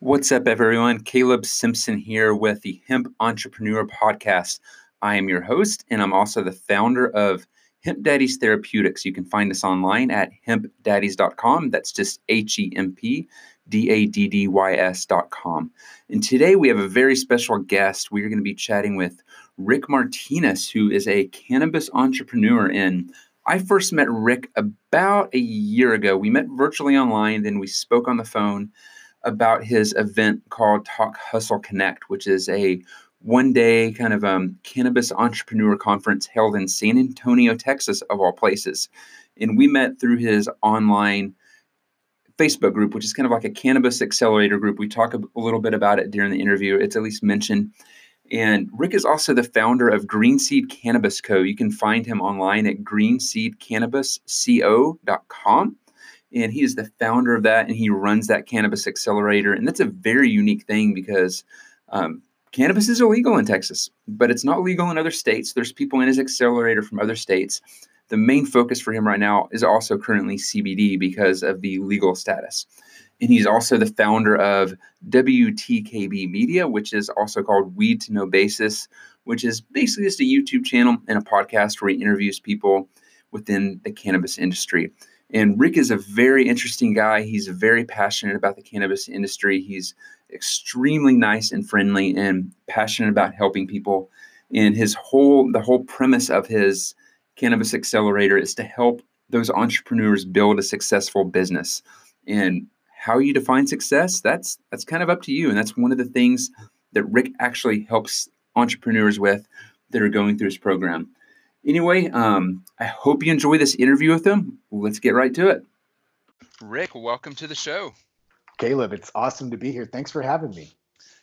What's up, everyone? Caleb Simpson here with the Hemp Entrepreneur Podcast. I am your host, and I'm also the founder of Hemp Daddies Therapeutics. You can find us online at hempdaddies.com. That's just H E M P D A D D Y S.com. And today we have a very special guest. We are going to be chatting with Rick Martinez, who is a cannabis entrepreneur. And I first met Rick about a year ago. We met virtually online, then we spoke on the phone about his event called Talk Hustle Connect, which is a one day kind of um, cannabis entrepreneur conference held in San Antonio, Texas, of all places. And we met through his online Facebook group, which is kind of like a cannabis accelerator group. We talk a, little bit about it during the interview. It's at least mentioned. And Rick is also the founder of Green Seed Cannabis Co. You can find him online at greenseedcannabisco.com and he is the founder of that and he runs that cannabis accelerator. And that's a very unique thing because um, cannabis is illegal in texas but it's not legal in other states. There's people in his accelerator from other states. The main focus for him right now is also currently cbd because of the legal status. And he's also the founder of wtkb media which is also called weed to know basis which is basically just a youtube channel and a podcast where he interviews people within the cannabis industry and Rick is a very interesting guy. He's very passionate about the cannabis industry. He's extremely nice and friendly and passionate about helping people. And his whole the whole premise of his cannabis accelerator is to help those entrepreneurs build a successful business. And how you define success, that's that's kind of up to you. And that's one of the things that Rick actually helps entrepreneurs with that are going through his program. Anyway, um, I hope you enjoy this interview with him. Let's get right to it. Rick, welcome to the show. Caleb, it's awesome to be here. Thanks for having me.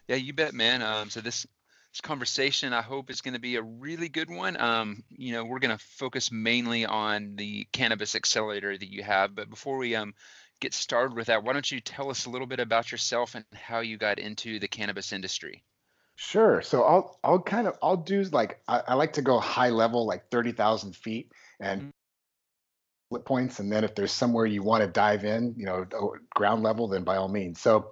Yeah, you bet, man. Um, so this this conversation, I hope, is going to be a really good one. Um, you know, we're going to focus mainly on the cannabis accelerator that you have. But before we um, get started with that, why don't you tell us a little bit about yourself and how you got into the cannabis industry? Sure. So I'll I'll kind of I'll do like I, I like to go high level, like thirty thousand feet, and mm-hmm. split points, and then if there's somewhere you want to dive in, you know, ground level, then by all means. So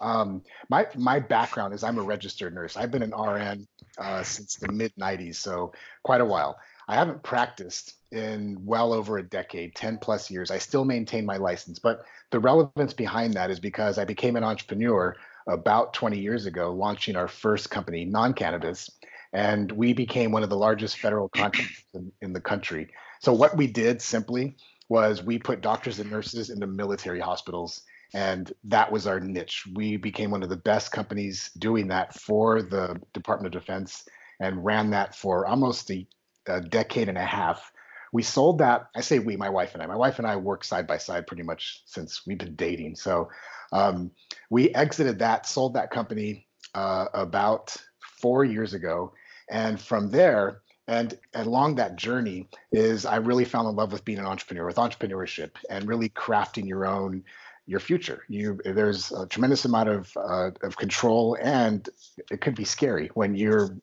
um, my my background is I'm a registered nurse. I've been an RN uh, since the mid '90s, so quite a while. I haven't practiced in well over a decade, 10 plus years. I still maintain my license, but the relevance behind that is because I became an entrepreneur about 20 years ago, launching our first company, Non Cannabis, and we became one of the largest federal contractors in, in the country. So what we did simply was we put doctors and nurses into military hospitals and that was our niche. We became one of the best companies doing that for the Department of Defense and ran that for almost a, a, decade and a half. We sold that. I say we, my wife and I. My wife and I work side by side pretty much since we've been dating. So um, we exited that, sold that company uh, about four years ago. And from there, and along that journey is I really fell in love with being an entrepreneur, with entrepreneurship, and really crafting your own your future. You there's a tremendous amount of uh, of control, and it could be scary when you're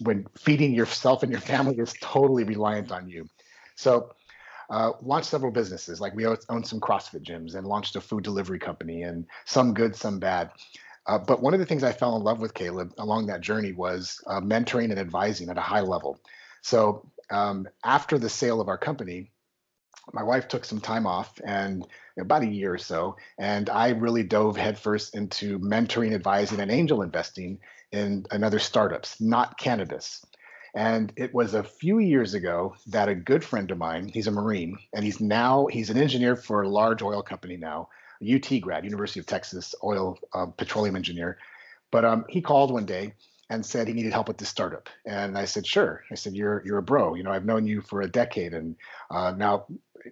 when feeding yourself and your family is totally reliant on you. So uh, launched several businesses. Like we own some CrossFit gyms and launched a food delivery company, and some good, some bad. Uh, but one of the things I fell in love with Caleb along that journey was uh, mentoring and advising at a high level. So um, after the sale of our company, my wife took some time off and about a year or so, and I really dove headfirst into mentoring, advising, and angel investing in another startups, not cannabis. And it was a few years ago that a good friend of mine, he's a Marine, and he's now he's an engineer for a large oil company now, UT grad, University of Texas oil uh, petroleum engineer. But um, he called one day and said he needed help with this startup, and I said, sure. I said, you're you're a bro. You know, I've known you for a decade, and uh, now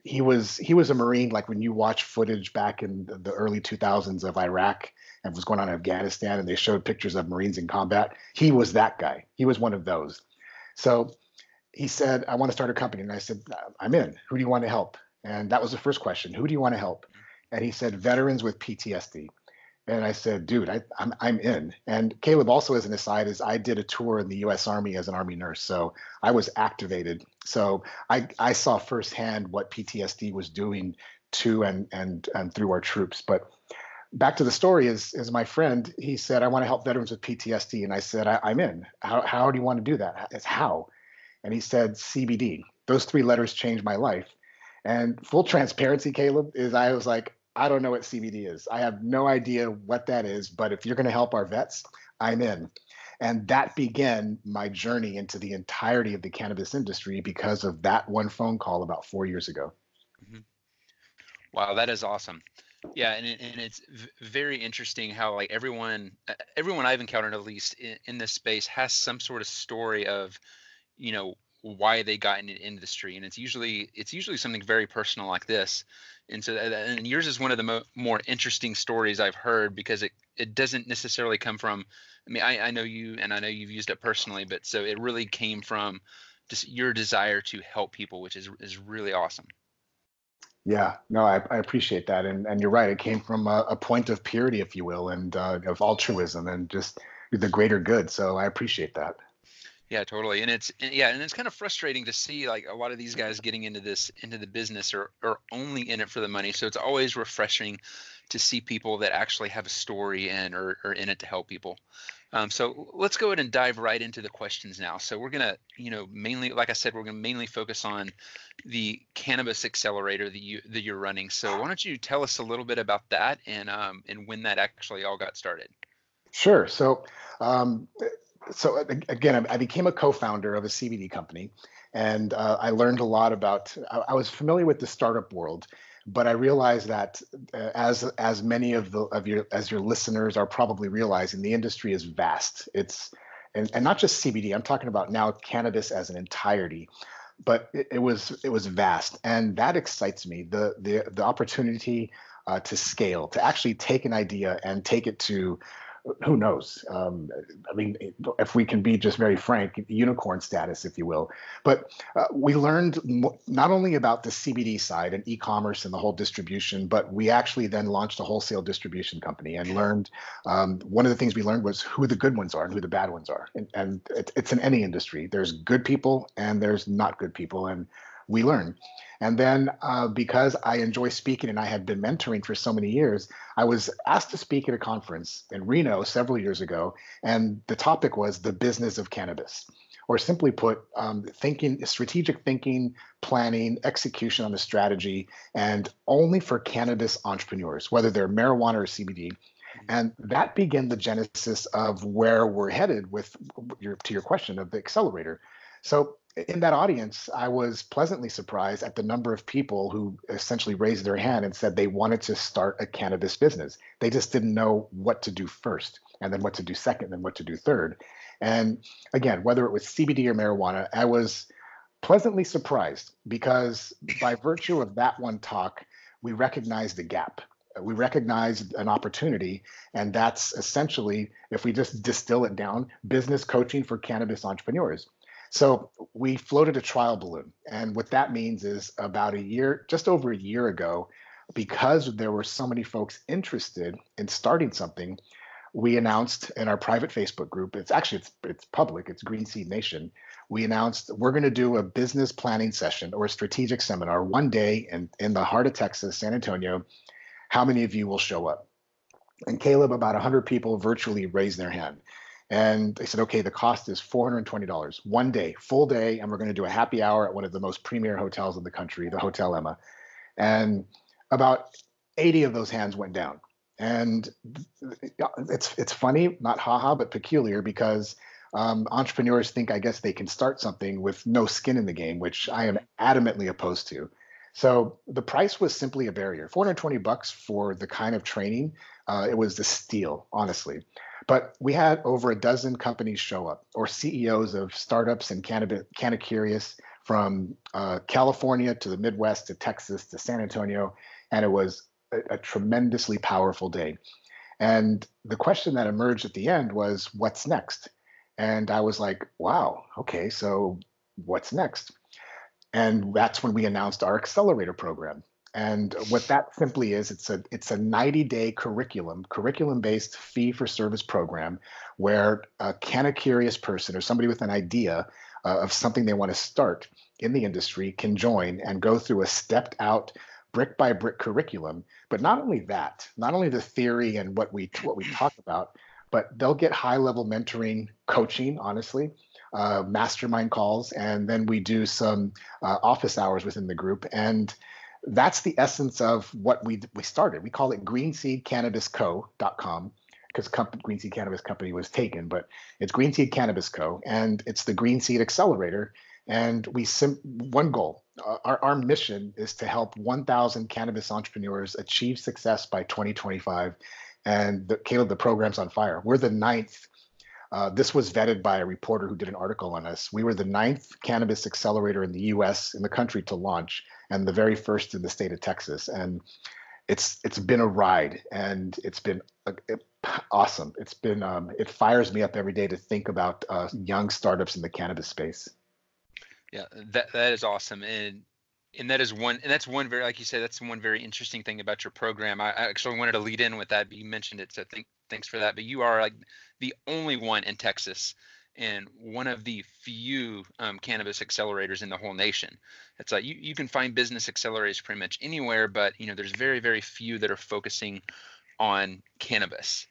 he was he was a Marine. Like when you watch footage back in the, early 2000s of Iraq and was going on in Afghanistan, and they showed pictures of Marines in combat. He was that guy. He was one of those so he said, I want to start a company. And I said, I'm in. Who do you want to help? And that was the first question. Who do you want to help? Mm-hmm. And he said, veterans with PTSD. And I said, dude, I, am I'm, I'm in. And Caleb, also as an aside, is I did a tour in the U.S. Army as an Army nurse, so I was activated. So I I saw firsthand what PTSD was doing to and and and through our troops. But back to the story is is my friend. He said, "I want to help veterans with PTSD," and I said, I, am in. How how do you want to do that? It's how." And he said, "CBD." Those three letters changed my life. And full transparency, Caleb, is I was like, I don't know what CBD is. I have no idea what that is, but if you're going to help our vets, I'm in. And that began my journey into the entirety of the cannabis industry because of that one phone call about four years ago. Mm-hmm. Wow, that is awesome. Yeah, and and it's very interesting how like everyone everyone I've encountered at least in, in this space has some sort of story of, you know, why they got into industry, and it's usually it's usually something very personal like this. And so, and yours is one of the mo- more interesting stories I've heard because it it doesn't necessarily come from. I mean, I, I know you, and I know you've used it personally, but so it really came from just your desire to help people, which is is really awesome. Yeah, no, I, I appreciate that, and and you're right. It came from a, a point of purity, if you will, and uh, of altruism, and just the greater good. So I appreciate that. Yeah, totally. And it's yeah, and it's kind of frustrating to see like a lot of these guys getting into this into the business or or only in it for the money. So it's always refreshing to see people that actually have a story and or are in it to help people. Um, so let's go ahead and dive right into the questions now. So we're gonna, you know, mainly, like I said, we're gonna mainly focus on the cannabis accelerator that you that you're running. So why don't you tell us a little bit about that and um, and when that actually all got started? Sure. So um, so again, I became a co-founder of a CBD company, and uh, I learned a lot about. I, I, was familiar with the startup world, but I realize that uh, as as many of the of your as your listeners are probably realizing, the industry is vast. It's and, and not just CBD. I'm talking about now cannabis as an entirety, but it, was it was vast, and that excites me. The the the opportunity uh, to scale, to actually take an idea and take it to who knows? Um, I mean, if we can be just very frank, unicorn status, if you will. But uh, we learned not only about the CBD side and e-commerce and the whole distribution, but we actually then launched a wholesale distribution company and learned. Um, one of the things we learned was who the good ones are and who the bad ones are, and, and it, it's in any industry. There's good people and there's not good people, and we learn. And then uh, because I enjoy speaking and I had been mentoring for so many years, I was asked to speak at a conference in Reno several years ago. And the topic was the business of cannabis, or simply put, um, thinking, strategic thinking, planning, execution on the strategy, and only for cannabis entrepreneurs, whether they're marijuana or CBD. And that began the genesis of where we're headed with your to your question of the accelerator. So in that audience, I was pleasantly surprised at the number of people who essentially raised their hand and said they wanted to start a cannabis business. They just didn't know what to do first, and then what to do second, and what to do third. And again, whether it was CBD or marijuana, I was pleasantly surprised because by virtue of that one talk, we recognized the gap. We recognized an opportunity, and that's essentially, if we just distill it down, business coaching for cannabis entrepreneurs so we floated a trial balloon. And what that means is about a year, just over a year ago, because there were so many folks interested in starting something, we announced in our private Facebook group, it's actually it's it's public, it's Green Seed Nation. We announced we're going to do a business planning session or a strategic seminar one day in, in the heart of Texas, San Antonio. How many of you will show up? And Caleb, about 100 people virtually raised their hand. And they said, okay, the cost is $420, one day, full day, and we're going to do a happy hour at one of the most premier hotels in the country, the Hotel Emma. And about 80 of those hands went down. And it's it's funny, not haha, but peculiar because um, entrepreneurs think, I guess, they can start something with no skin in the game, which I am adamantly opposed to. So the price was simply a barrier. 420 bucks for the kind of training, uh, it was the steal, honestly. But we had over a dozen companies show up, or CEOs of startups and Canada Curious from uh, California to the Midwest to Texas to San Antonio. And it was a, a tremendously powerful day. And the question that emerged at the end was, what's next? And I was like, wow, okay, so what's next? And that's when we announced our accelerator program. And what that simply is, it's a it's a 90-day curriculum, curriculum-based fee-for-service program where a can a curious person or somebody with an idea uh, of something they want to start in the industry can join and go through a stepped out brick by brick curriculum. But not only that, not only the theory and what we what we talk about, but they'll get high level mentoring, coaching, honestly, uh, mastermind calls, and then we do some uh, office hours within the group. And that's the essence of what we we started. We call it greenseedcannabisco.com because Green Seed Cannabis Company was taken, but it's Green Seed Cannabis Co. and it's the Green Seed Accelerator. And we sim- one goal, uh, our, our mission is to help 1,000 cannabis entrepreneurs achieve success by 2025. And the, Caleb, the program's on fire. We're the ninth. Uh, this was vetted by a reporter who did an article on us. We were the ninth cannabis accelerator in the U.S. in the country to launch, and the very first in the state of Texas. And it's it's been a ride, and it's been awesome. It's been um, it fires me up every day to think about uh, young startups in the cannabis space. Yeah, that that is awesome, and and that is one and that's one very like you said that's one very interesting thing about your program. I, I actually wanted to lead in with that, but you mentioned it, so think thanks for that. But you are like the only one in Texas and one of the few um, cannabis accelerators in the whole nation. It's like you, you can find business accelerators pretty much anywhere, but you know there's very very few that are focusing on cannabis.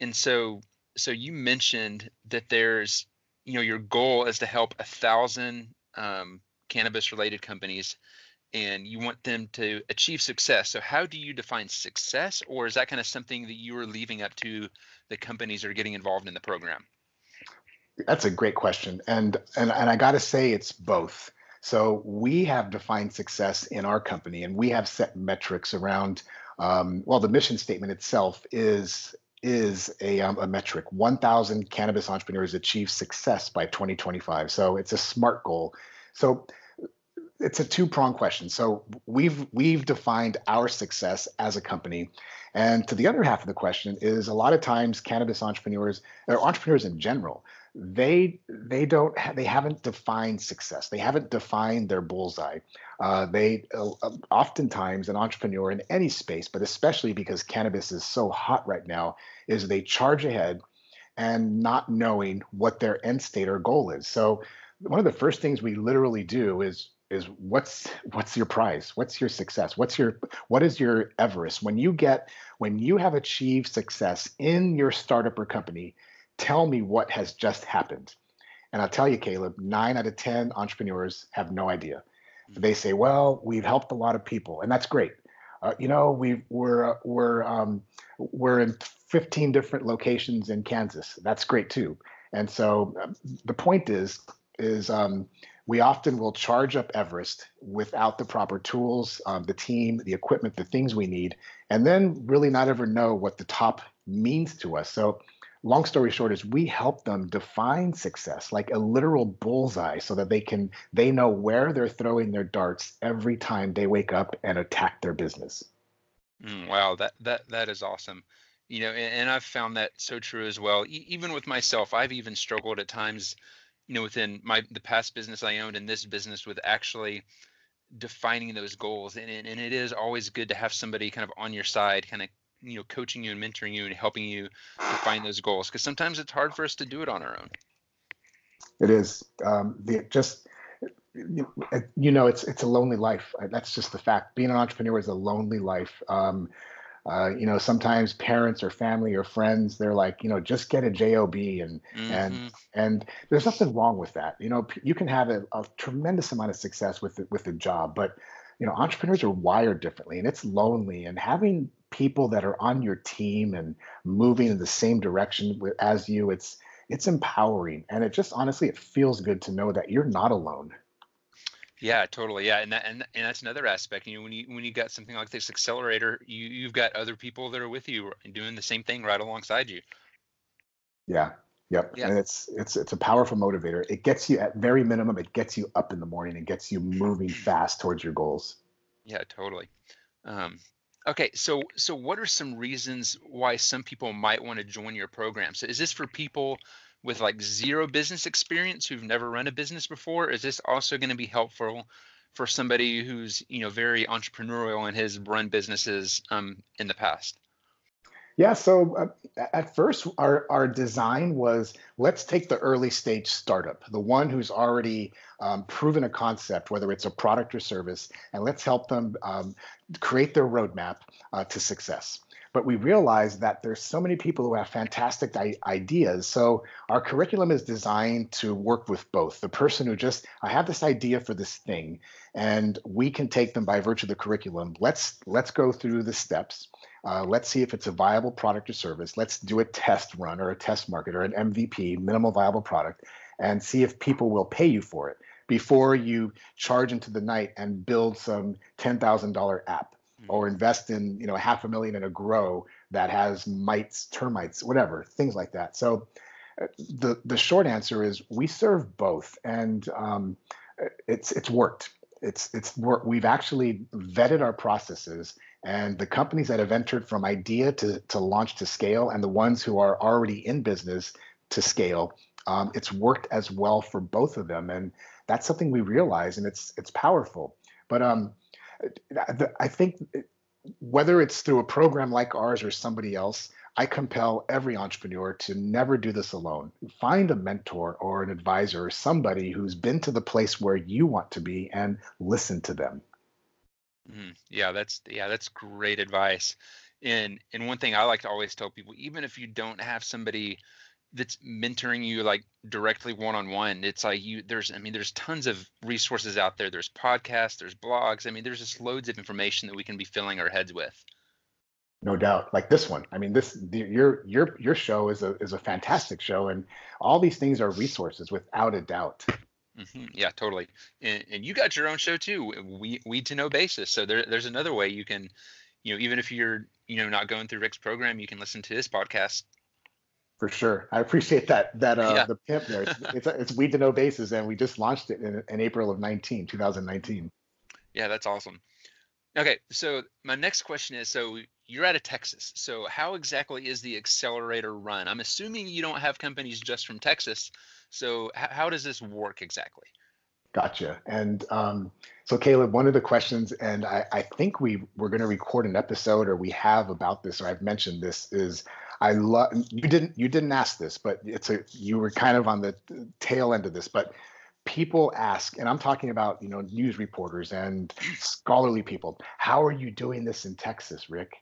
And so so you mentioned that there's you know your goal is to help a thousand um, cannabis related companies and you want them to achieve success. So how do you define success or is that kind of something that you are leaving up to the companies that are getting involved in the program? That's a great question. And and and I got to say it's both. So we have defined success in our company and we have set metrics around um, well the mission statement itself is is a, um, a metric. 1000 cannabis entrepreneurs achieve success by 2025 so it's a smart goal. So it's a two-prong question. So we've we've defined our success as a company. And to the other half of the question is a lot of times cannabis entrepreneurs or entrepreneurs in general they they don't ha- they haven't defined success. They haven't defined their bullseye. Uh, they uh, oftentimes an entrepreneur in any space but especially because cannabis is so hot right now is they charge ahead and not knowing what their end state or goal is. So one of the first things we literally do is is what's what's your prize? What's your success? What's your what is your everest? When you get when you have achieved success in your startup or company tell me what has just happened. And I'll tell you, Caleb, nine out of 10 entrepreneurs have no idea. Mm-hmm. They say, well, we've helped a lot of people, and that's great. Uh, you know, we we're uh, we're um, we're in 15 different locations in Kansas. That's great too. And so uh, the point is, is um, we often will charge up Everest without the proper tools, um, the team, the equipment, the things we need, and then really not ever know what the top means to us. So long story short is we help them define success like a literal bullseye so that they can they know where they're throwing their darts every time they wake up and attack their business. Mm, wow that that that is awesome. You know and, and i've found that so true as well. E- even with myself i've even struggled at times you know within my the past business i owned and this business with actually defining those goals. And, and it is always good to have somebody kind of on your side kind of you know coaching you and mentoring you and helping you find those goals because sometimes it's hard for us to do it on our own. It is. Um, the just you know it's it's a lonely life. That's just the fact. Being an entrepreneur is a lonely life. Um, uh, you know sometimes parents or family or friends they're like you know just get a job and mm-hmm. and and there's nothing wrong with that. You know you can have a, a tremendous amount of success with it with a job but you know entrepreneurs are wired differently and it's lonely and having people that are on your team and moving in the same direction with, as you it's it's empowering and it just honestly it feels good to know that you're not alone yeah totally yeah and that and, and that's another aspect you know when you when you got something like this accelerator you you've got other people that are with you and doing the same thing right alongside you yeah Yep. Yeah. And it's it's it's a powerful motivator. It gets you at very minimum, it gets you up in the morning and gets you moving fast towards your goals. Yeah, totally. Um, okay, so so what are some reasons why some people might want to join your program? So is this for people with like zero business experience who've never run a business before? Is this also going to be helpful for somebody who's you know very entrepreneurial and has run businesses um, in the past? Yeah, so uh, at first, our, our design was let's take the early stage startup, the one who's already um, proven a concept, whether it's a product or service, and let's help them um, create their roadmap uh, to success. But we realize that there's so many people who have fantastic ideas. So our curriculum is designed to work with both the person who just, I have this idea for this thing, and we can take them by virtue of the curriculum. Let's let's go through the steps uh, let's see if it's a viable product or service. Let's do a test run or a test market or an MVP, minimal viable product, and see if people will pay you for it before you charge into the night and build some $10,000 app. Or invest in, you know, half a million in a grow that has mites, termites, whatever, things like that. So uh, the the short answer is we serve both, and um, it's it's worked. It's it's work. We've actually vetted our processes and the companies that have entered from idea to, to launch to scale and the ones who are already in business to scale, um, it's worked as well for both of them. And that's something we realize and it's it's powerful. But um, I think whether it's through a program like ours or somebody else, I compel every entrepreneur to never do this alone. Find a mentor or an advisor or somebody who's been to the place where you want to be and listen to them. Mm, yeah, that's yeah, that's great advice. And and one thing I like to always tell people, even if you don't have somebody that's mentoring you like directly one on one, it's like you there's I mean there's tons of resources out there. There's podcasts, there's blogs. I mean there's just loads of information that we can be filling our heads with. No doubt, like this one. I mean, this the, your your your show is a is a fantastic show, and all these things are resources without a doubt. Mm-hmm. Yeah, totally. And, and you got your own show too. We weed to know basis. So there, there's another way you can, you know, even if you're, you know, not going through Rick's program, you can listen to his podcast. For sure, I appreciate that. That uh, yeah. the pimp there. It's, it's, it's weed to know basis, and we just launched it in, in April of 19, 2019. Yeah, that's awesome. Okay, so my next question is: so you're out of Texas. So how exactly is the accelerator run? I'm assuming you don't have companies just from Texas. So h- how does this work exactly? Gotcha. And um, so, Caleb, one of the questions, and I, I think we we're going to record an episode, or we have about this, or I've mentioned this, is I love you didn't you didn't ask this, but it's a you were kind of on the tail end of this, but people ask, and I'm talking about you know news reporters and scholarly people, how are you doing this in Texas, Rick?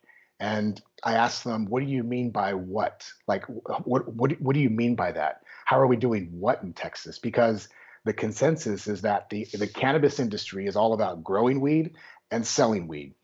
And I ask them, what do you mean by what? Like, what what what do you mean by that? how are we doing what in Texas? Because the consensus is that the, the cannabis industry is all about growing weed and selling weed.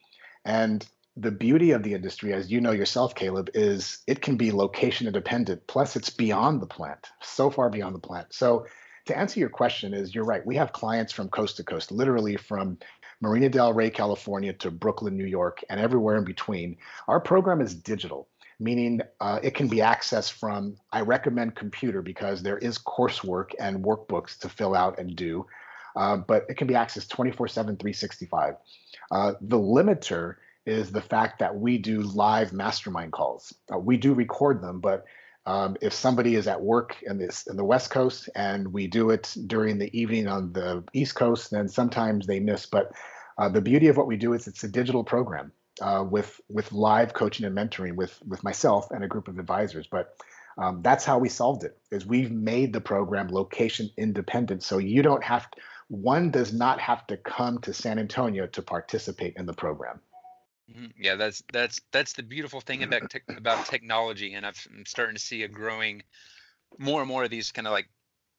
And the beauty of the industry, as you know yourself, Caleb, is it can be location independent. Plus, it's beyond the plant, so far beyond the plant. So, to answer your question, is you're right. We have clients from coast to coast, literally from Marina Del Rey, California, to Brooklyn, New York, and everywhere in between. Our program is digital meaning uh, it can be accessed from, I recommend computer because there is coursework and workbooks to fill out and do, uh, but it can be accessed 24 7, 365. Uh, the limiter is the fact that we do live mastermind calls. Uh, we do record them, but um, if somebody is at work in this in the West Coast and we do it during the evening on the East Coast, then sometimes they miss. But uh, the beauty of what we do is it's a digital program uh, with with live coaching and mentoring with with myself and a group of advisors. But um, that's how we solved it. Is we've made the program location independent, so you don't have to, one does not have to come to San Antonio to participate in the program. Mm-hmm. Yeah, that's that's that's the beautiful thing about te- about technology, and I've, I'm starting to see a growing more and more of these kind of like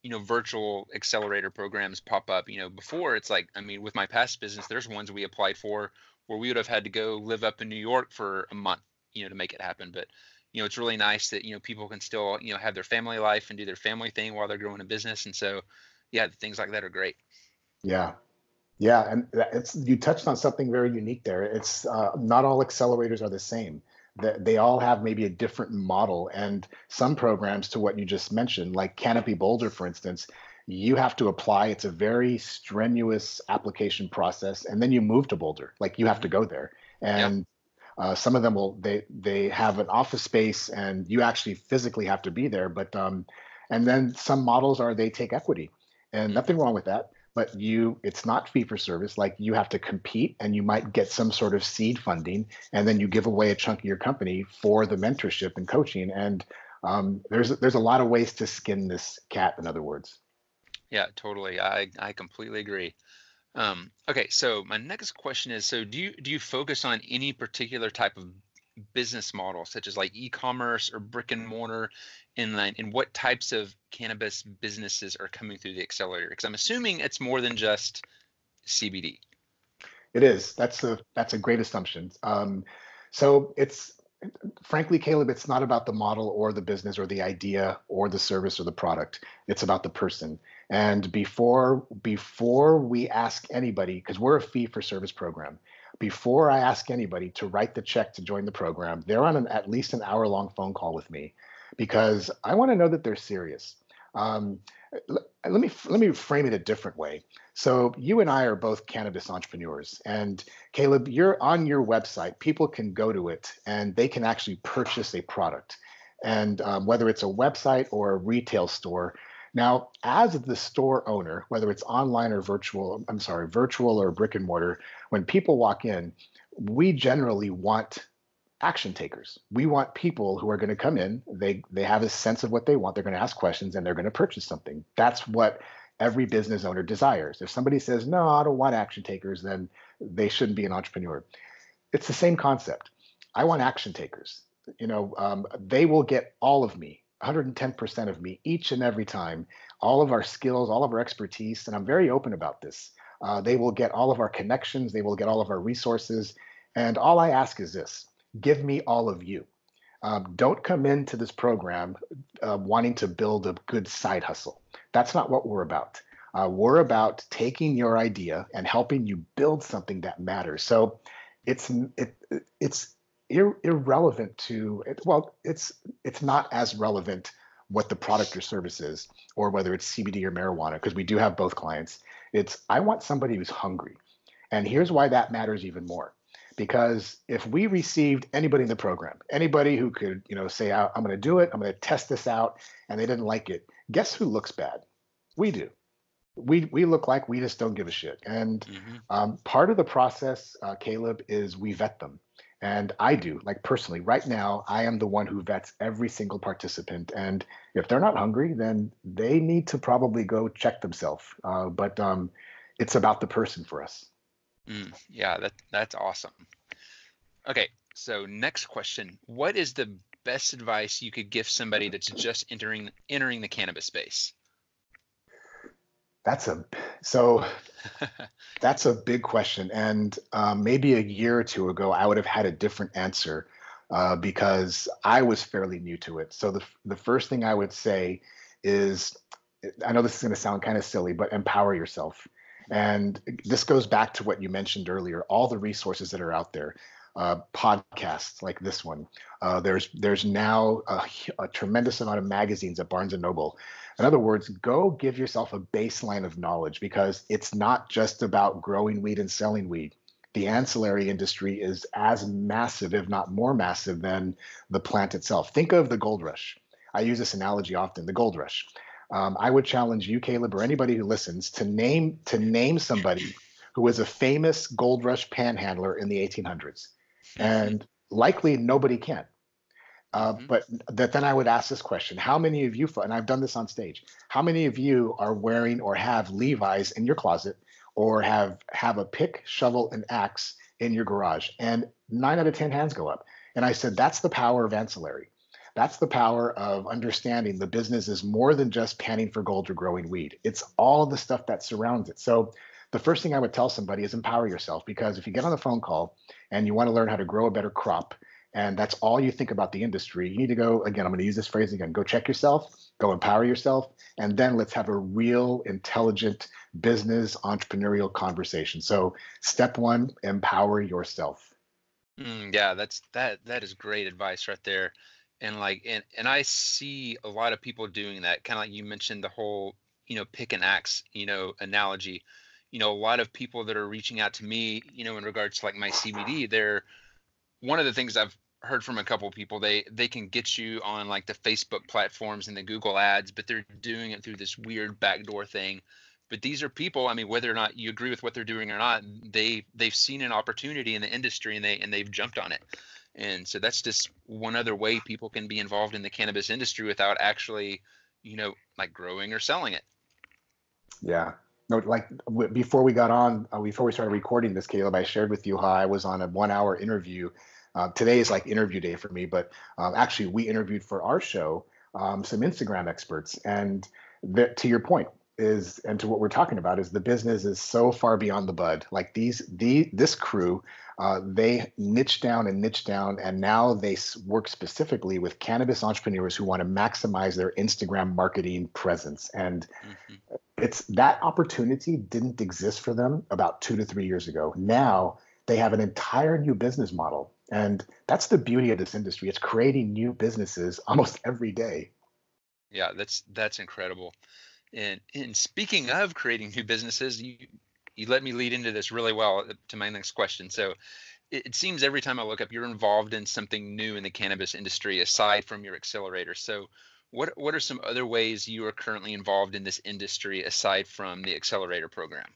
you know virtual accelerator programs pop up. You know, before it's like I mean, with my past business, there's ones we applied for where we would have had to go live up in New York for a month, you know, to make it happen. But you know, it's really nice that you know people can still you know have their family life and do their family thing while they're growing a business. And so, yeah, things like that are great. Yeah, yeah, and it's you touched on something very unique there. It's uh, not all accelerators are the same. They all have maybe a different model, and some programs, to what you just mentioned, like Canopy Boulder, for instance, you have to apply. It's a very strenuous application process, and then you move to Boulder. Like you have to go there, and yep. uh, some of them will they they have an office space, and you actually physically have to be there. But um, and then some models are they take equity, and mm-hmm. nothing wrong with that. But you it's not fee for service like you have to compete and you might get some sort of seed funding and then you give away a chunk of your company for the mentorship and coaching. And um, there's there's a lot of ways to skin this cat in other words. Yeah totally. I i completely agree. Um, okay so my next question is so do you do you focus on any particular type of business model such as like e-commerce or brick and mortar inline and what types of cannabis businesses are coming through the accelerator? Because i'm assuming it's more than just cbd it is. That's a that's a great assumption. Um, so it's frankly caleb it's not about the model or the business or the idea or the service or the product. It's about the person. And before before we ask anybody because we're a fee for service program before i ask anybody to write the check to join the program they're on an, at least an hour long phone call with me because I want to know that they're serious. Um, let, me let me frame it a different way. So you and I are both cannabis entrepreneurs, and Caleb, you're on your website. People can go to it and they can actually purchase a product, and um, whether it's a website or a retail store. Now, as the store owner, whether it's online or virtual, I'm sorry, virtual or brick and mortar, when people walk in, we generally want action takers. We want people who are going to come in, they they have a sense of what they want, they're going to ask questions and they're going to purchase something. That's what every business owner desires. If somebody says, "No, I don't want action takers," then they shouldn't be an entrepreneur. It's the same concept. I want action takers. You know, um, they will get all of me, 110% of me each and every time, all of our skills, all of our expertise, and I'm very open about this. Uh, they will get all of our connections, they will get all of our resources, and all I ask is this give me all of you. Um, don't come into this program uh, wanting to build a good side hustle. That's not what we're about. Uh, we're about taking your idea and helping you build something that matters. So it's it, it's ir- irrelevant to it, well, it's it's not as relevant what the product or service is, or whether it's CBD or marijuana, because we do have both clients. It's I want somebody who's hungry, and here's why that matters even more because if we received anybody in the program, anybody who could, you know, say, I'm going to do it, I'm going to test this out, and they didn't like it, guess who looks bad? We do. We we look like we just don't give a shit. And mm-hmm. um, part of the process, uh, Caleb, is we vet them. And I do, like personally, right now, I am the one who vets every single participant. And if they're not hungry, then they need to probably go check themselves. Uh, but um, it's about the person for us. Mm, yeah, that that's awesome. Okay, so next question: What is the best advice you could give somebody that's just entering entering the cannabis space? That's a so that's a big question, and um, maybe a year or two ago, I would have had a different answer uh, because I was fairly new to it. So the the first thing I would say is, I know this is going to sound kind of silly, but empower yourself. And this goes back to what you mentioned earlier all the resources that are out there. Uh, podcasts like this one. Uh, there's there's now a, a, tremendous amount of magazines at Barnes and Noble. In other words, go give yourself a baseline of knowledge because it's not just about growing weed and selling weed. The ancillary industry is as massive, if not more massive, than the plant itself. Think of the gold rush. I use this analogy often. The gold rush um, I would challenge you, Caleb, or anybody who listens to name to name somebody who was a famous gold rush panhandler in the 1800s, and likely nobody can. Uh, mm-hmm. But that then I would ask this question: How many of you, and I've done this on stage, how many of you are wearing or have Levi's in your closet, or have have a pick, shovel, and axe in your garage? And nine out of ten hands go up. And I said, that's the power of ancillary. That's the power of understanding the business is more than just panning for gold or growing weed. It's all the stuff that surrounds it. So the first thing I would tell somebody is empower yourself because if you get on the phone call and you want to learn how to grow a better crop, and that's all you think about the industry, you need to go again. I'm going to use this phrase again go check yourself, go empower yourself, and then let's have a real intelligent business entrepreneurial conversation. So, step one, empower yourself. Mm, yeah, that's that. That is great advice right there and like and and I see a lot of people doing that kind of like you mentioned the whole you know pick and axe you know analogy you know a lot of people that are reaching out to me you know in regards to like my CBD they're one of the things I've heard from a couple people they they can get you on like the Facebook platforms and the Google ads but they're doing it through this weird backdoor thing. But these are people i mean whether or not you agree with what they're doing or not they they've seen an opportunity in the industry and they and they've jumped on it. And so that's just one other way people can be involved in the cannabis industry without actually you know like growing or selling it. Yeah no like w- before we got on uh, before we started recording this caleb i shared with you how i was on a one hour interview. Uh, today is like interview day for me but um, actually we interviewed for our show um, some instagram experts and to your point is and to what we're talking about is the business is so far beyond the bud. Like these the this crew uh, they niche down and niche down and now they work specifically with cannabis entrepreneurs who want to maximize their instagram marketing presence. And mm-hmm. It's that opportunity didn't exist for them about two to three years ago. Now they have an entire new business model. And that's the beauty of this industry. It's creating new businesses almost every day. Yeah that's that's incredible. And and speaking of creating new businesses, you you let me lead into this really well uh, to my next question. So it, it seems every time I look up, you're involved in something new in the cannabis industry aside from your accelerator. So what what are some other ways you are currently involved in this industry aside from the accelerator program?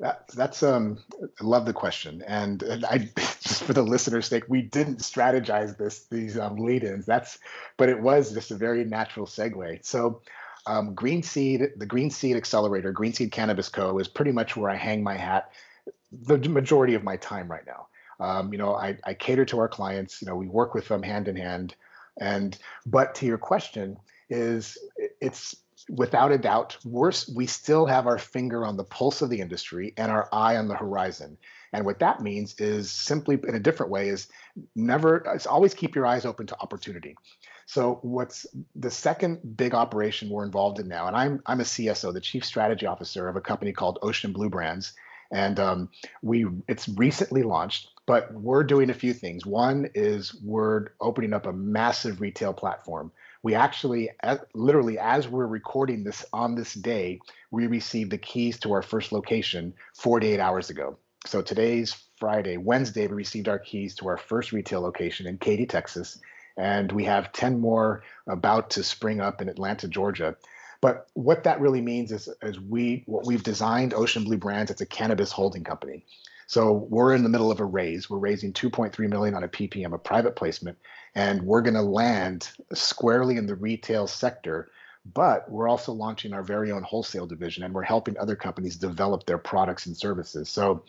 That, that's um I love the question and, and I just for the listener's sake we didn't strategize this these um, lead-ins that's but it was just a very natural segue so um, Green Seed, the Green Seed Accelerator, Green Seed Cannabis Co. is pretty much where I hang my hat the majority of my time right now. Um, you know, I, I cater to our clients. You know, we work with them hand in hand. And but to your question, is it's without a doubt worse. We still have our finger on the pulse of the industry and our eye on the horizon. And what that means is simply in a different way is never. It's always keep your eyes open to opportunity. So what's the second big operation we're involved in now, and I'm I'm a CSO, the Chief Strategy Officer of a company called Ocean Blue Brands, and um, we it's recently launched. But we're doing a few things. One is we're opening up a massive retail platform. We actually, as, literally, as we're recording this on this day, we received the keys to our first location 48 hours ago. So today's Friday. Wednesday, we received our keys to our first retail location in Katy, Texas and we have 10 more about to spring up in Atlanta, Georgia. But what that really means is, is we what we've designed Ocean Blue Brands. It's a cannabis holding company. So we're in the middle of a raise. We're raising 2.3 million on a PPM, a private placement, and we're going to land squarely in the retail sector. But we're also launching our very own wholesale division, and we're helping other companies develop their products and services. So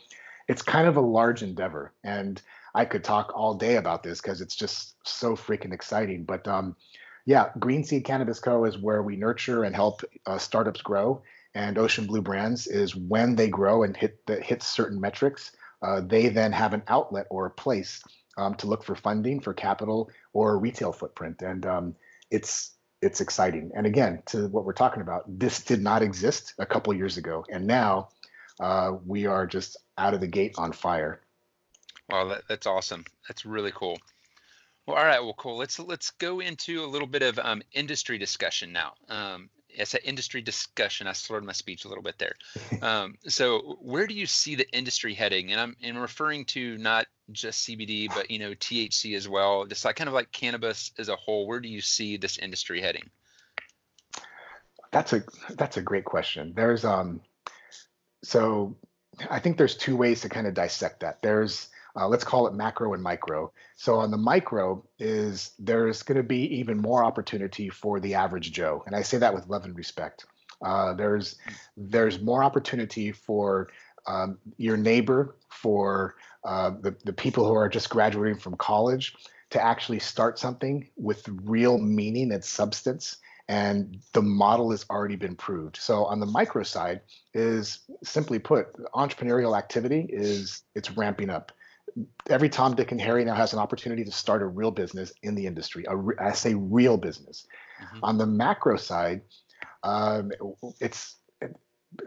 it's kind of a large endeavor, and I could talk all day about this because it's just so freaking exciting. But um, yeah, Green Seed Cannabis Co. is where we nurture and help uh, startups grow, and Ocean Blue Brands is when they grow and hit the, hit certain metrics. Uh, they then have an outlet or a place um, to look for funding for capital or retail footprint, and um, it's it's exciting. And again, to what we're talking about, this did not exist a couple years ago, and now uh, we are just out of the gate on fire. Wow, that, that's awesome. That's really cool. Well, all right. Well, cool. Let's let's go into a little bit of um, industry discussion now. Um, it's an industry discussion. I slurred my speech a little bit there. Um, so, where do you see the industry heading? And I'm in referring to not just CBD, but you know THC as well. Just like kind of like cannabis as a whole. Where do you see this industry heading? That's a that's a great question. There's um, so I think there's two ways to kind of dissect that. There's uh, let's call it macro and micro. So on the micro is there's going to be even more opportunity for the average Joe, and I say that with love and respect. Uh, there's there's more opportunity for um, your neighbor, for uh, the the people who are just graduating from college, to actually start something with real meaning and substance and the model has already been proved. So on the micro side is simply put, entrepreneurial activity is it's ramping up every Tom, Dick, and Harry now has an opportunity to start a real business in the industry. A re- I say real business. Mm-hmm. On the macro side, um, it's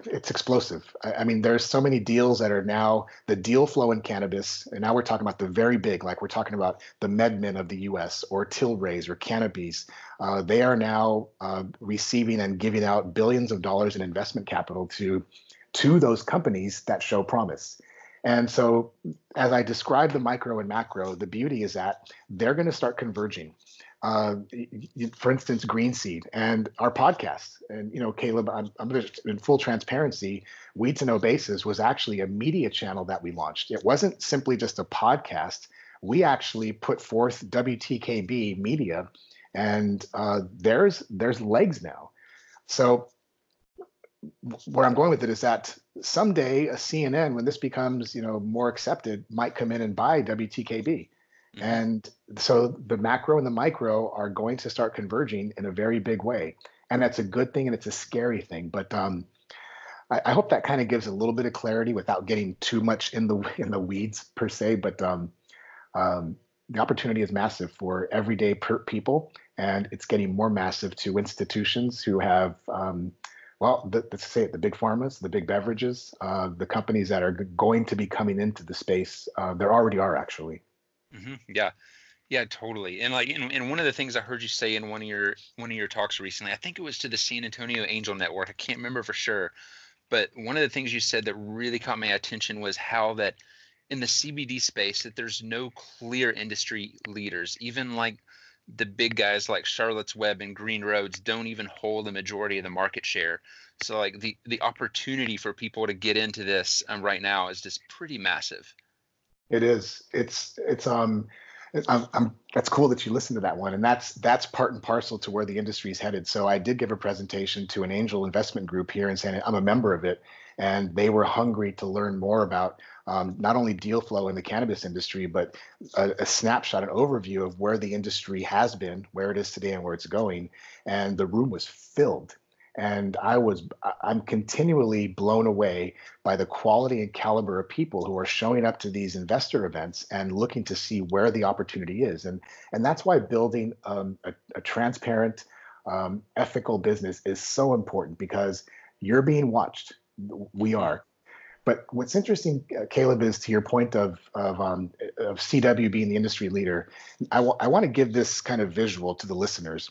it's explosive. I, I, mean, there's so many deals that are now the deal flow in cannabis, and now we're talking about the very big, like we're talking about the MedMen of the U.S. or Tilray's or Canopy's. Uh, they are now uh, receiving and giving out billions of dollars in investment capital to to those companies that show promise. And so, as I describe the micro and macro, the beauty is that they're going to start converging. uh, for instance, Green Seed and our podcast. And, you know, Caleb, I'm, I'm in full transparency, Weed to Know Basis was actually a media channel that we launched. It wasn't simply just a podcast. We actually put forth WTKB media and uh, there's there's legs now. So where I'm going with it is that someday a CNN, when this becomes you know more accepted, might come in and buy WTKB. Mm-hmm. And so the macro and the micro are going to start converging in a very big way. And that's a good thing and it's a scary thing. But um, I, I, hope that kind of gives a little bit of clarity without getting too much in the in the weeds per se. But um, um, the opportunity is massive for everyday per- people, and it's getting more massive to institutions who have um, well, the, let's say it, the big pharmas, the big beverages, uh, the companies that are going to be coming into the space. Uh, there already are actually. Mm-hmm. Yeah, yeah, totally. And like, and, and one of the things I heard you say in one of your one of your talks recently, I think it was to the San Antonio Angel Network. I can't remember for sure, but one of the things you said that really caught my attention was how that in the CBD space that there's no clear industry leaders, even like the big guys like Charlotte's Web and Green Roads don't even hold the majority of the market share. So like the the opportunity for people to get into this um, right now is just pretty massive. It is. It's it's um I'm, I'm, that's cool that you listened to that one and that's that's part and parcel to where the industry is headed so i did give a presentation to an angel investment group here in san i'm a member of it and they were hungry to learn more about um, not only deal flow in the cannabis industry but a, a, snapshot an overview of where the industry has been where it is today and where it's going. And the room was filled. And i was i'm continually blown away by the quality and caliber of people who are showing up to these investor events and looking to see where the opportunity is. And and that's why building um, a, a, transparent um, ethical business is so important because you're being watched. We are but what's interesting, uh, Caleb, is to your point of of, um, of CW being the industry leader. I, w- I want to give this kind of visual to the listeners.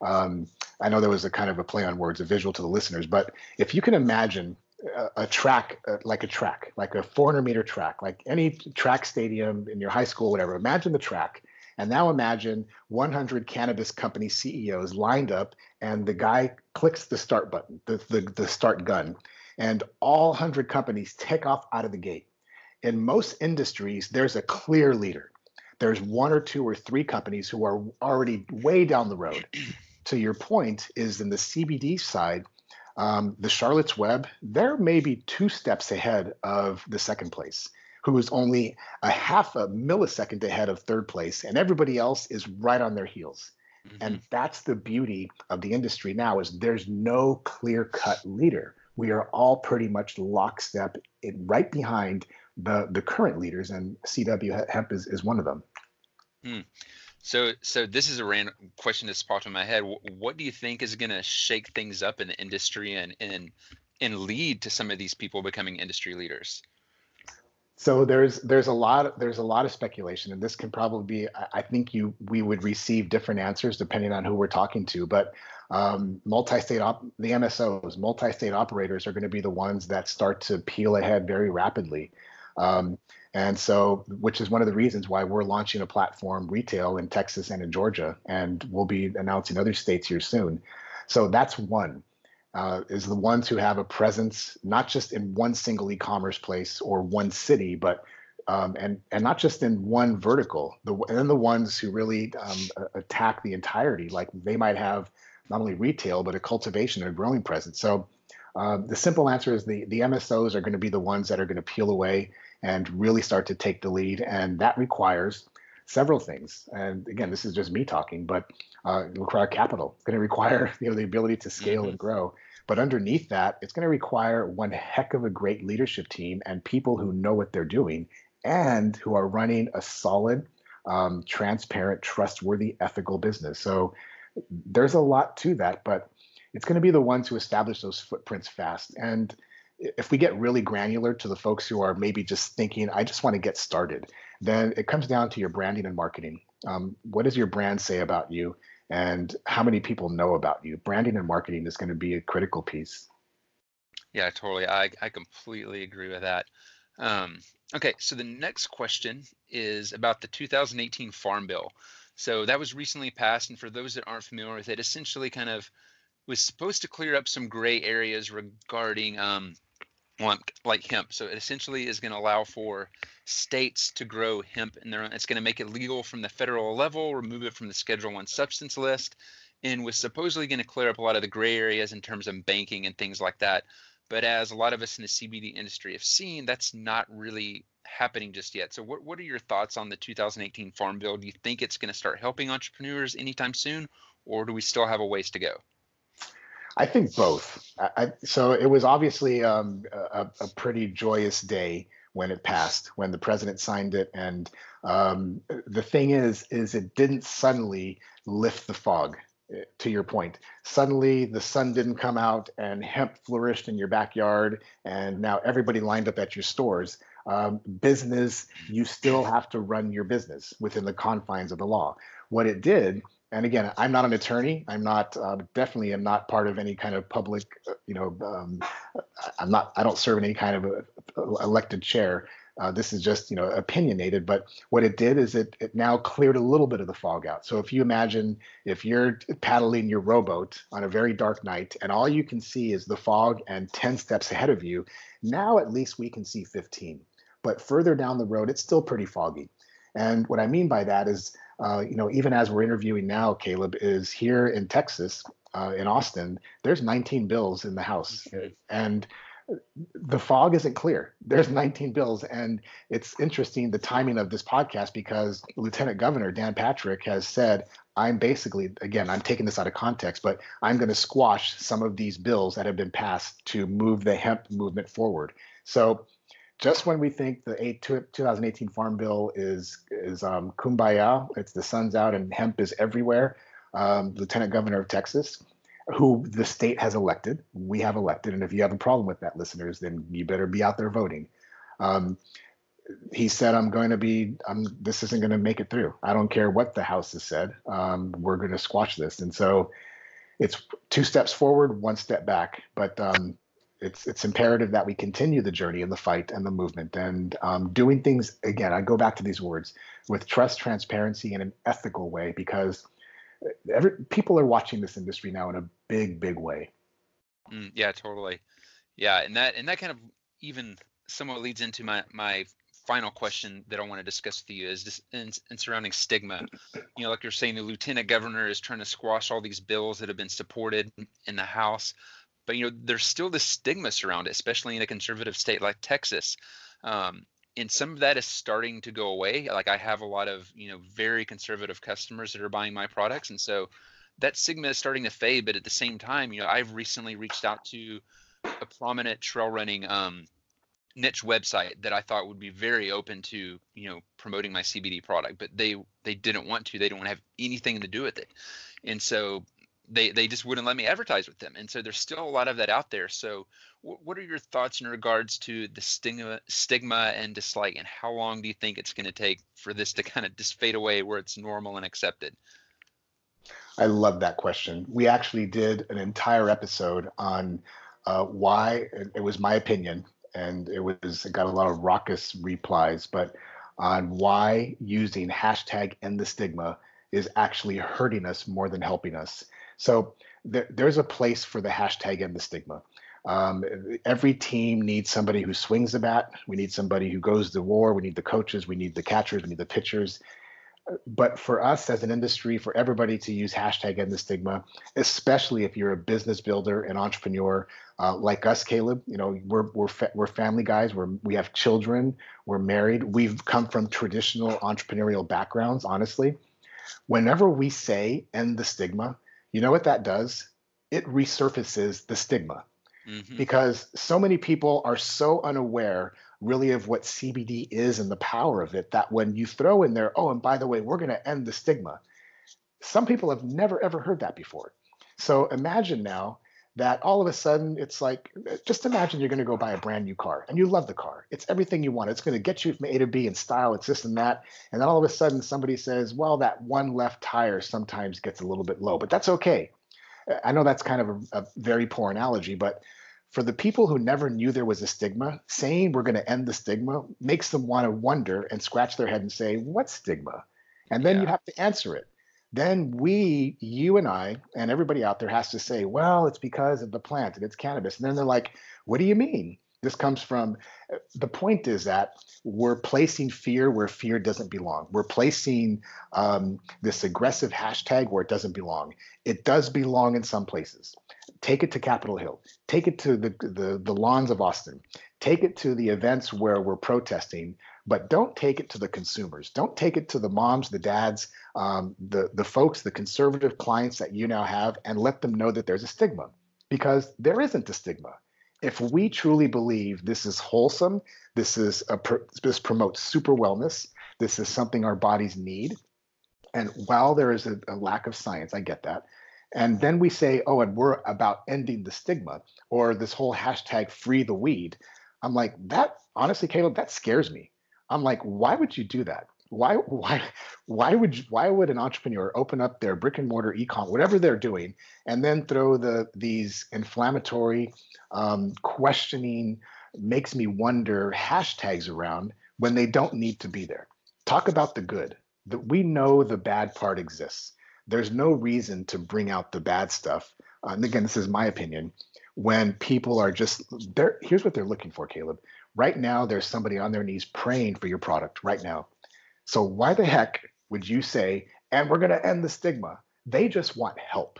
Um, I know there was a kind of a play on words, a visual to the listeners, but if you can imagine a, a track, uh, like a track, like a 400 meter track, like any track stadium in your high school, whatever, imagine the track. And now imagine 100 cannabis company CEOs lined up, and the guy clicks the start button, the, the, the start gun, and all 100 companies take off out of the gate. In most industries, there's a clear leader. There's one or two or three companies who are already way down the road to your point, is in the CBD side, um, the Charlotte's Web, they're maybe two steps ahead of the second place, who is only a half a millisecond ahead of third place, and everybody else is right on their heels. Mm-hmm. And that's the beauty of the industry now is there's no clear-cut leader. We are all pretty much lockstep in, right behind the the current leaders, and CW Hemp is, is one of them. Mm. So, so this is a random question that's popped in my head. What do you think is going to shake things up in the industry and and and lead to some of these people becoming industry leaders? So there's there's a lot there's a lot of speculation, and this can probably be. I think you we would receive different answers depending on who we're talking to, but um, multi-state op the MSOs, multi-state operators are going to be the ones that start to peel ahead very rapidly. Um, and so, which is one of the reasons why we're launching a platform retail in Texas and in Georgia, and we'll be announcing other states here soon. So that's one. Uh, is the ones who have a presence not just in one single e-commerce place or one city, but um, and and not just in one vertical. The and the ones who really um, attack the entirety, like they might have not only retail but a cultivation and a growing presence. So uh, the simple answer is the the MSOs are going to be the ones that are going to peel away and really start to take the lead. And that requires several things. And again, this is just me talking, but uh, it require capital. It's going to require you know the ability to scale mm-hmm. and grow. But underneath that, it's going to require one heck of a great leadership team and people who know what they're doing and who are running a solid, um, transparent, trustworthy, ethical business. So there's a lot to that, but it's going to be the ones who establish those footprints fast. And if we get really granular to the folks who are maybe just thinking, I just want to get started, then it comes down to your branding and marketing. Um, what does your brand say about you? And how many people know about you? Branding and marketing is going to be a critical piece. Yeah, totally. I, I completely agree with that. Um, okay, so the next question is about the 2018 Farm Bill. So that was recently passed, and for those that aren't familiar with it, essentially kind of was supposed to clear up some gray areas regarding um, like hemp. So it essentially is going to allow for states to grow hemp in their own. It's going to make it legal from the federal level, remove it from the Schedule One substance list, and was supposedly going to clear up a lot of the gray areas in terms of banking and things like that. But as a lot of us in the CBD industry have seen, that's not really happening just yet. So what, what are your thoughts on the 2018 Farm Bill? Do you think it's going to start helping entrepreneurs anytime soon, or do we still have a ways to go? I think both. I, I, so it was obviously um, a, a, pretty joyous day when it passed, when the president signed it, and um, the thing is, is it didn't suddenly lift the fog. Eh, to your point, suddenly the sun didn't come out and hemp flourished in your backyard, and now everybody lined up at your stores. Um, business, you still have to run your business within the confines of the law. What it did and again, I'm not an attorney. I'm not uh, definitely am not part of any kind of public, uh, you know, um, I'm not. I don't serve in any kind of a, a elected chair. Uh, this is just you know opinionated. But what it did is it it now cleared a little bit of the fog out. So if you imagine if you're paddling your rowboat on a very dark night and all you can see is the fog and 10 steps ahead of you, now at least we can see 15. But further down the road, it's still pretty foggy. And what I mean by that is uh, you know, even as we're interviewing now, Caleb is here in Texas, uh, in Austin. There's 19 bills in the House, and the fog isn't clear. There's 19 bills, and it's interesting the timing of this podcast because Lieutenant Governor Dan Patrick has said, "I'm basically again, I'm taking this out of context, but I'm going to squash some of these bills that have been passed to move the hemp movement forward." So just when we think the 2018 Farm Bill is is um, kumbaya, it's the sun's out and hemp is everywhere. Um, Lieutenant Governor of Texas, who the state has elected, we have elected, and if you have a problem with that, listeners, then you better be out there voting. Um, he said, "I'm going to be. I'm, this isn't going to make it through. I don't care what the House has said. Um, we're going to squash this." And so, it's two steps forward, one step back. But um, it's it's imperative that we continue the journey and the fight and the movement and um, doing things again. I go back to these words with trust, transparency, and an ethical way because every people are watching this industry now in a big, big way. Mm, yeah, totally. Yeah, and that and that kind of even somewhat leads into my my final question that I want to discuss with you is this in, in, surrounding stigma. You know, like you're saying, the lieutenant governor is trying to squash all these bills that have been supported in the House but you know there's still this stigma around it especially in a conservative state like texas. Um, and some of that is starting to go away. Like i have a lot of you know very conservative customers that are buying my products and so that stigma is starting to fade but at the same time you know i've recently reached out to a prominent trail running um, niche website that i thought would be very open to you know promoting my cbd product but they they didn't want to. They don't want to have anything to do with it. And so they they just wouldn't let me advertise with them. And so there's still a lot of that out there. So w- what are your thoughts in regards to the stigma stigma and dislike and how long do you think it's going to take for this to kind of just fade away where it's normal and accepted? I love that question. We actually did an entire episode on uh, why it was my opinion and it was it got a lot of raucous replies but on why using hashtag end the stigma is actually hurting us more than helping us so there, there's a place for the hashtag and the stigma. Um, every team needs somebody who swings the bat. We need somebody who goes to war. We need the coaches. We need the catchers. We need the pitchers. But for us as an industry, for everybody to use hashtag and the stigma, especially if you're a business builder, an entrepreneur uh, like us, Caleb, you know, we're we're fa- we're family guys. We're we have children. We're married. We've come from traditional entrepreneurial backgrounds. Honestly, whenever we say end the stigma, you know what that does? It resurfaces the stigma mm-hmm. because so many people are so unaware really of what CBD is and the power of it that when you throw in there, oh, and by the way, we're going to end the stigma, some people have never ever heard that before. So imagine now that all of a sudden it's like just imagine you're going to go buy a brand new car and you love the car. It's everything you want. It's going to get you from a to b in style it's this and that. And then all of a sudden somebody says well that one left tire sometimes gets a little bit low but that's okay. I know that's kind of a, a very poor analogy but for the people who never knew there was a stigma saying we're going to end the stigma makes them want to wonder and scratch their head and say what stigma? And then Yeah. you have to answer it. Then we, you and I, and everybody out there has to say, well, it's because of the plant and it's cannabis. And then they're like, what do you mean? This comes from uh, the point is that we're placing fear where fear doesn't belong. We're placing um, this aggressive hashtag where it doesn't belong. It does belong in some places. Take it to Capitol Hill. Take it to the, the, the lawns of Austin. Take it to the events where we're protesting, but don't take it to the consumers. Don't take it to the moms, the dads, um, the, the folks, the conservative clients that you now have, and let them know that there's a stigma because there isn't a stigma if we truly believe this is wholesome, this is a this promotes super wellness, this is something our bodies need, and while there is a, a, lack of science, I get that, and then we say, oh, and we're about ending the stigma or this whole hashtag free the weed. I'm like that. Honestly, Caleb, that scares me. I'm like, why would you do that? Why, why, why would you, why would an entrepreneur open up their brick and mortar ecom, whatever they're doing, and then throw the these inflammatory um, questioning makes me wonder hashtags around when they don't need to be there. Talk about the good. That we know the bad part exists. There's no reason to bring out the bad stuff. Uh, and again, this is my opinion. When people are just there, here's what they're looking for, Caleb. Right now, there's somebody on their knees praying for your product right now. So why the heck would you say, and we're going to end the stigma? They just want help.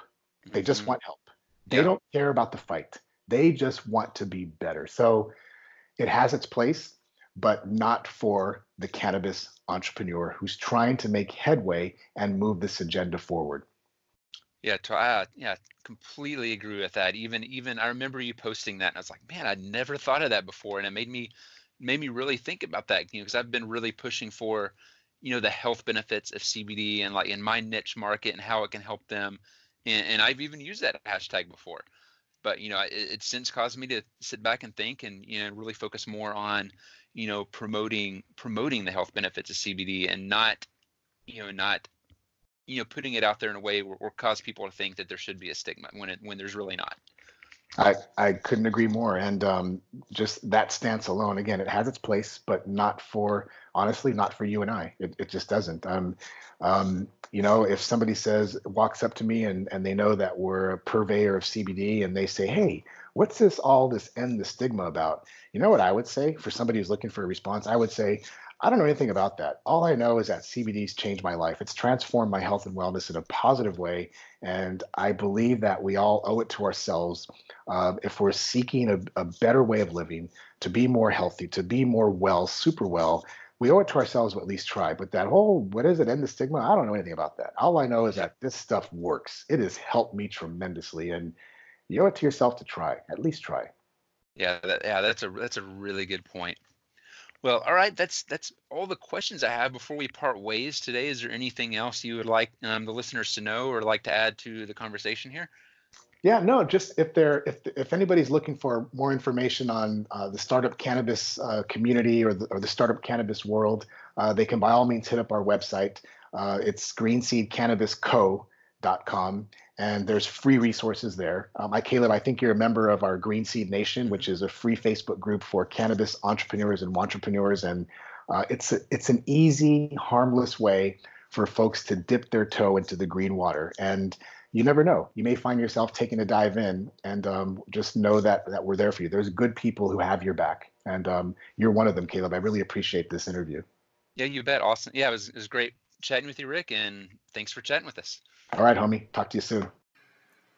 They just Mhm. want help. They Yeah. don't care about the fight. They just want to be better. So it has its place, but not for the cannabis entrepreneur who's trying to make headway and move this agenda forward. Yeah, uh, yeah, completely agree with that. Even even I remember you posting that, and I was like, man, I'd never thought of that before, and it made me made me really think about that. You know, because I've been really pushing for, you know, the health benefits of CBD and like in my niche market and how it can help them, and, and I've even used that hashtag before. But you know, it, it's since caused me to sit back and think and you know really focus more on, you know, promoting promoting the health benefits of CBD and not, you know, not you know putting it out there in a way where cause people to think that there should be a stigma when it when there's really not I, I couldn't agree more. And um, just that stance alone, again, it has its place, but not for, honestly, not for you and I. It, it just doesn't. Um, um, you know, if somebody says, walks up to me and, and they know that we're a purveyor of CBD and they say, hey, what's this, all this end the stigma about? You know what I would say for somebody who's looking for a response? I would say, I don't know anything about that. All I know is that CBD's changed my life. It's transformed my health and wellness in a positive way. And I believe that we all owe it to ourselves uh, if we're seeking a, a better way of living, to be more healthy, to be more well, super well. We owe it to ourselves to at least try. But that whole, what is it, end the stigma? I don't know anything about that. All I know is that this stuff works. It has helped me tremendously. And you owe it to yourself to try, at least try. yeah that, yeah that's a that's a really good point well all right that's that's all the questions i have before we part ways today. Is there anything else you would like um, the listeners to know or like to add to the conversation here? Yeah, no, just if they're if if anybody's looking for more information on uh, the startup cannabis uh, community or the or the startup cannabis world, uh, they can by all means hit up our website. Uh, it's greenseedcannabisco.com, and there's free resources there. Um, I, Caleb, I think you're a member of our Green Seed Nation, which is a free Facebook group for cannabis entrepreneurs and entrepreneurs, and uh, it's a, it's an easy, harmless way for folks to dip their toe into the green water and you never know. You may find yourself taking a dive in, and um, just know that that we're there for you. There's good people who have your back, and um, you're one of them, Caleb. I really appreciate this interview. yeah you bet awesome yeah it was, it was great chatting with you rick and thanks for chatting with us All right, homie. Talk to you soon.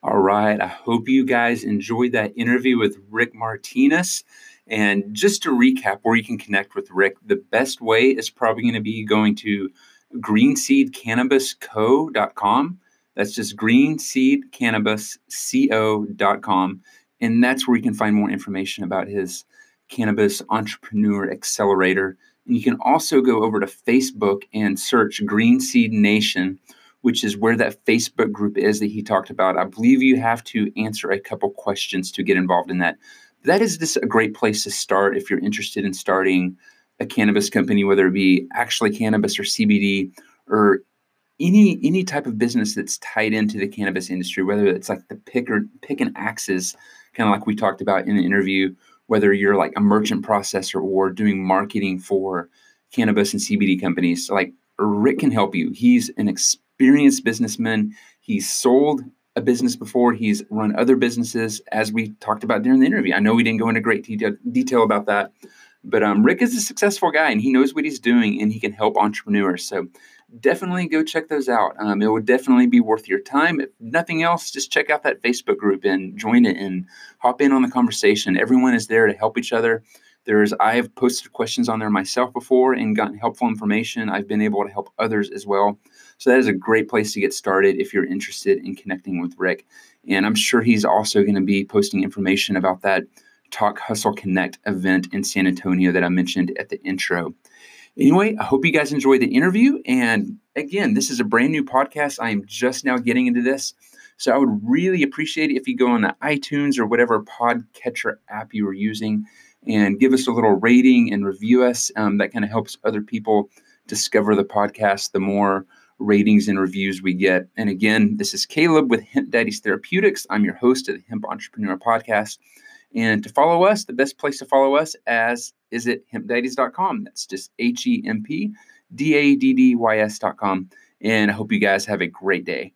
All right. I hope you guys enjoyed that interview with Rick Martinez. And just to recap where you can connect with Rick, the best way is probably going to be going to greenseedcannabisco.com. That's just greenseedcannabisco.com. And that's where you can find more information about his cannabis entrepreneur accelerator. And you can also go over to Facebook and search Green Seed Nation which is where that Facebook group is that he talked about. I believe you have to answer a couple questions to get involved in that. That is just a great place to start if you're interested in starting a cannabis company, whether it be actually cannabis or CBD or any any type of business that's tied into the cannabis industry, whether it's like the pick or pick and axes, kind of like we talked about in the interview, whether you're like a merchant processor or doing marketing for cannabis and CBD companies. So like Rick can help you. He's an experienced businessman. He's sold a business before. He's run other businesses, as we talked about during the interview. I know we didn't go into great detail, about that, but um, Rick is a successful guy and he knows what he's doing and he can help entrepreneurs. So definitely go check those out. Um, it would definitely be worth your time. If nothing else, just check out that Facebook group and join it and hop in on the conversation. Everyone is there to help each other. There's I've posted questions on there myself before and gotten helpful information. I've been able to help others as well. So that is a great place to get started if you're interested in connecting with Rick. And I'm sure he's also going to be posting information about that Talk Hustle Connect event in San Antonio that I mentioned at the intro. Anyway, I hope you guys enjoyed the interview. And again, this is a brand new podcast. I am just now getting into this. So I would really appreciate it if you go on the iTunes or whatever podcatcher app you are using and give us a little rating and review us. Um, that kind of helps other people discover the podcast. The more ratings and reviews we get. And again, this is Caleb with Hemp Daddies Therapeutics. I'm your host of the Hemp Entrepreneur Podcast. And to follow us, the best place to follow us as is at hempdaddies.com. That's just H E M P D A D D Y S.com. And I hope you guys have a great day.